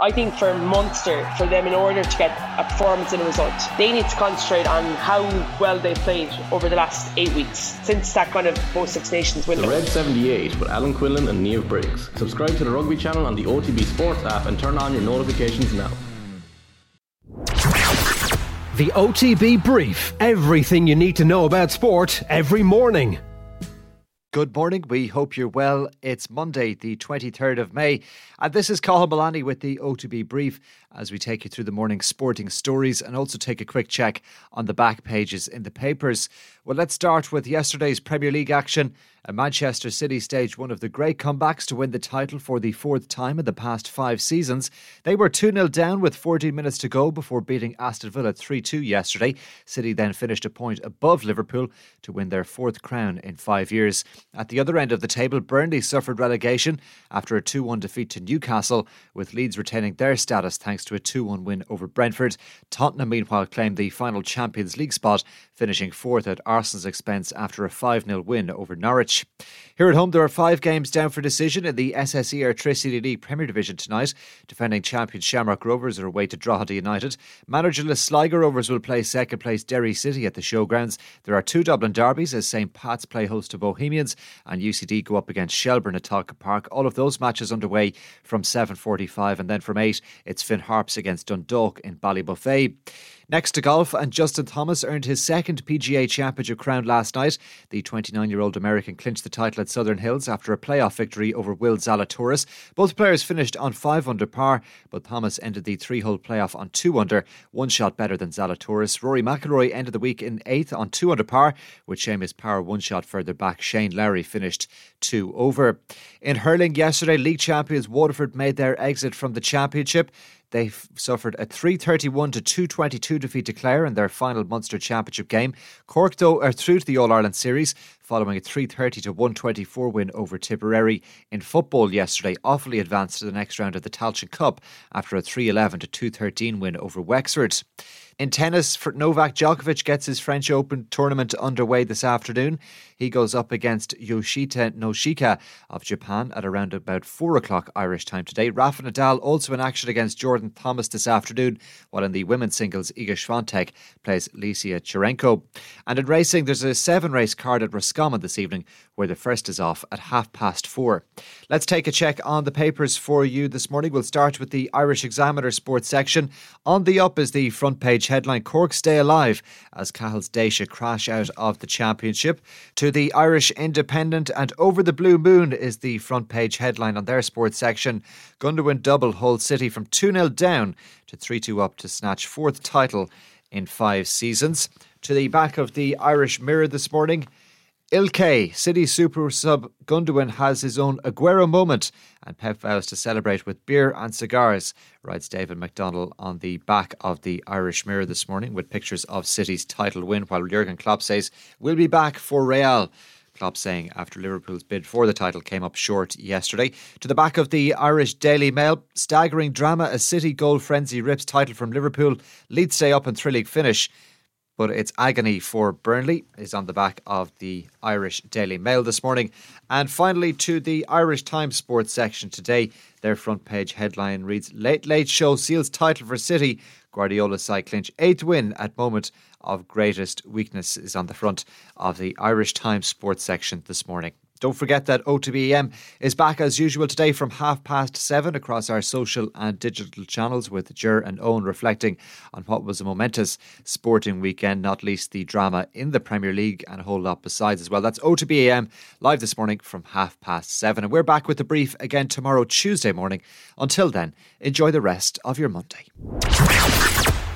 I think for Munster, for them in order to get a performance and a result, they need to concentrate on how well they played over the last eight weeks since that kind of post Six Nations window. The Red 78 with Alan Quinlan and Niamh Briggs. Subscribe to the rugby channel on the OTB Sports app and turn on your notifications now. The OTB Brief. Everything you need to know about sport every morning. Good morning. We hope you're well. It's Monday, the 23rd of May, and this is Cathal Mullaney with the OTB Brief as we take you through the morning sporting stories and also take a quick check on the back pages in the papers. Well, let's start with yesterday's Premier League action. Manchester City staged one of the great comebacks to win the title for the fourth time in the past five seasons. They were 2 0 down with 14 minutes to go before beating Aston Villa 3 2 yesterday. City then finished a point above Liverpool to win their fourth crown in five years. At the other end of the table, Burnley suffered relegation after a 2 1 defeat to Newcastle, with Leeds retaining their status thanks to a 2 1 win over Brentford. Tottenham, meanwhile, claimed the final Champions League spot, finishing fourth at Arsenal's expense after a 5 0 win over Norwich. Here at home, there are five games down for decision in the SSE Airtricity League Premier Division tonight. Defending champions Shamrock Rovers are away to Drogheda United. Managerless Sligo Rovers will play second place Derry City at the Showgrounds. There are two Dublin derbies as St Pat's play host to Bohemians and UCD go up against Shelbourne at Tolka Park. All of those matches underway from 7.45 and then from 8 it's Finn Harps against Dundalk in Ballybofey. Next to golf, and Justin Thomas earned his second PGA Championship crown last night. The 29 year old American clinched the title at Southern Hills after a playoff victory over Will Zalatoris. Both players finished on 5 under par, but Thomas ended the three hole playoff on 2 under, one shot better than Zalatoris. Rory McIlroy ended the week in 8th on 2 under par, with Seamus Power one shot further back. Shane Lowry finished 2 over. In hurling yesterday, league champions Waterford made their exit from the championship. They suffered a 331 to 222 defeat to Clare in their final Munster Championship game. Cork, though, are through to the All Ireland Series following a 330 to 124 win over Tipperary. In football yesterday, Offaly advanced to the next round of the Tailteann Cup after a 311 to 213 win over Wexford. In tennis, Novak Djokovic gets his French Open tournament underway this afternoon. He goes up against Yoshihito Nishioka of Japan at around about 4 o'clock Irish time today. Rafa Nadal also in action against Jordan Thompson this afternoon, while in the women's singles, Iga Swiatek plays Lesia Tsurenko. And in racing, there's a seven race card at Roscommon this evening, where the first is off at half past four. Let's take a check on the papers for you this morning. We'll start with the Irish Examiner sports section. On the up is the front page headline Cork stay alive as Cahill's Déise crash out of the championship. To the Irish Independent and Over the Blue Moon is the front page headline on their sports section. Gundogan double Hull City from 2 0 down to 3 2 up to snatch fourth title in five seasons. To the back of the Irish Mirror this morning. Ilkay, City Super sub Gundogan has his own Aguero moment, and Pep vows to celebrate with beer and cigars, writes David McDonnell on the back of the Irish Mirror this morning with pictures of City's title win, while Jurgen Klopp says, We'll be back for Real. Klopp saying after Liverpool's bid for the title came up short yesterday. To the back of the Irish Daily Mail, staggering drama a City goal frenzy rips title from Liverpool, Leeds stay up and three league finish but it's agony for Burnley is on the back of the Irish Daily Mail this morning. And finally, to the Irish Times sports section today, their front page headline reads Late Late Show seals title for City. Guardiola side clinch eighth win at moment of greatest weakness is on the front of the Irish Times sports section this morning. Don't forget that OTB AM is back as usual today from half past seven across our social and digital channels with Jer and Owen reflecting on what was a momentous sporting weekend, not least the drama in the Premier League and a whole lot besides as well. That's OTB AM live this morning from half past seven. And we're back with the brief again tomorrow, Tuesday morning. Until then, enjoy the rest of your Monday.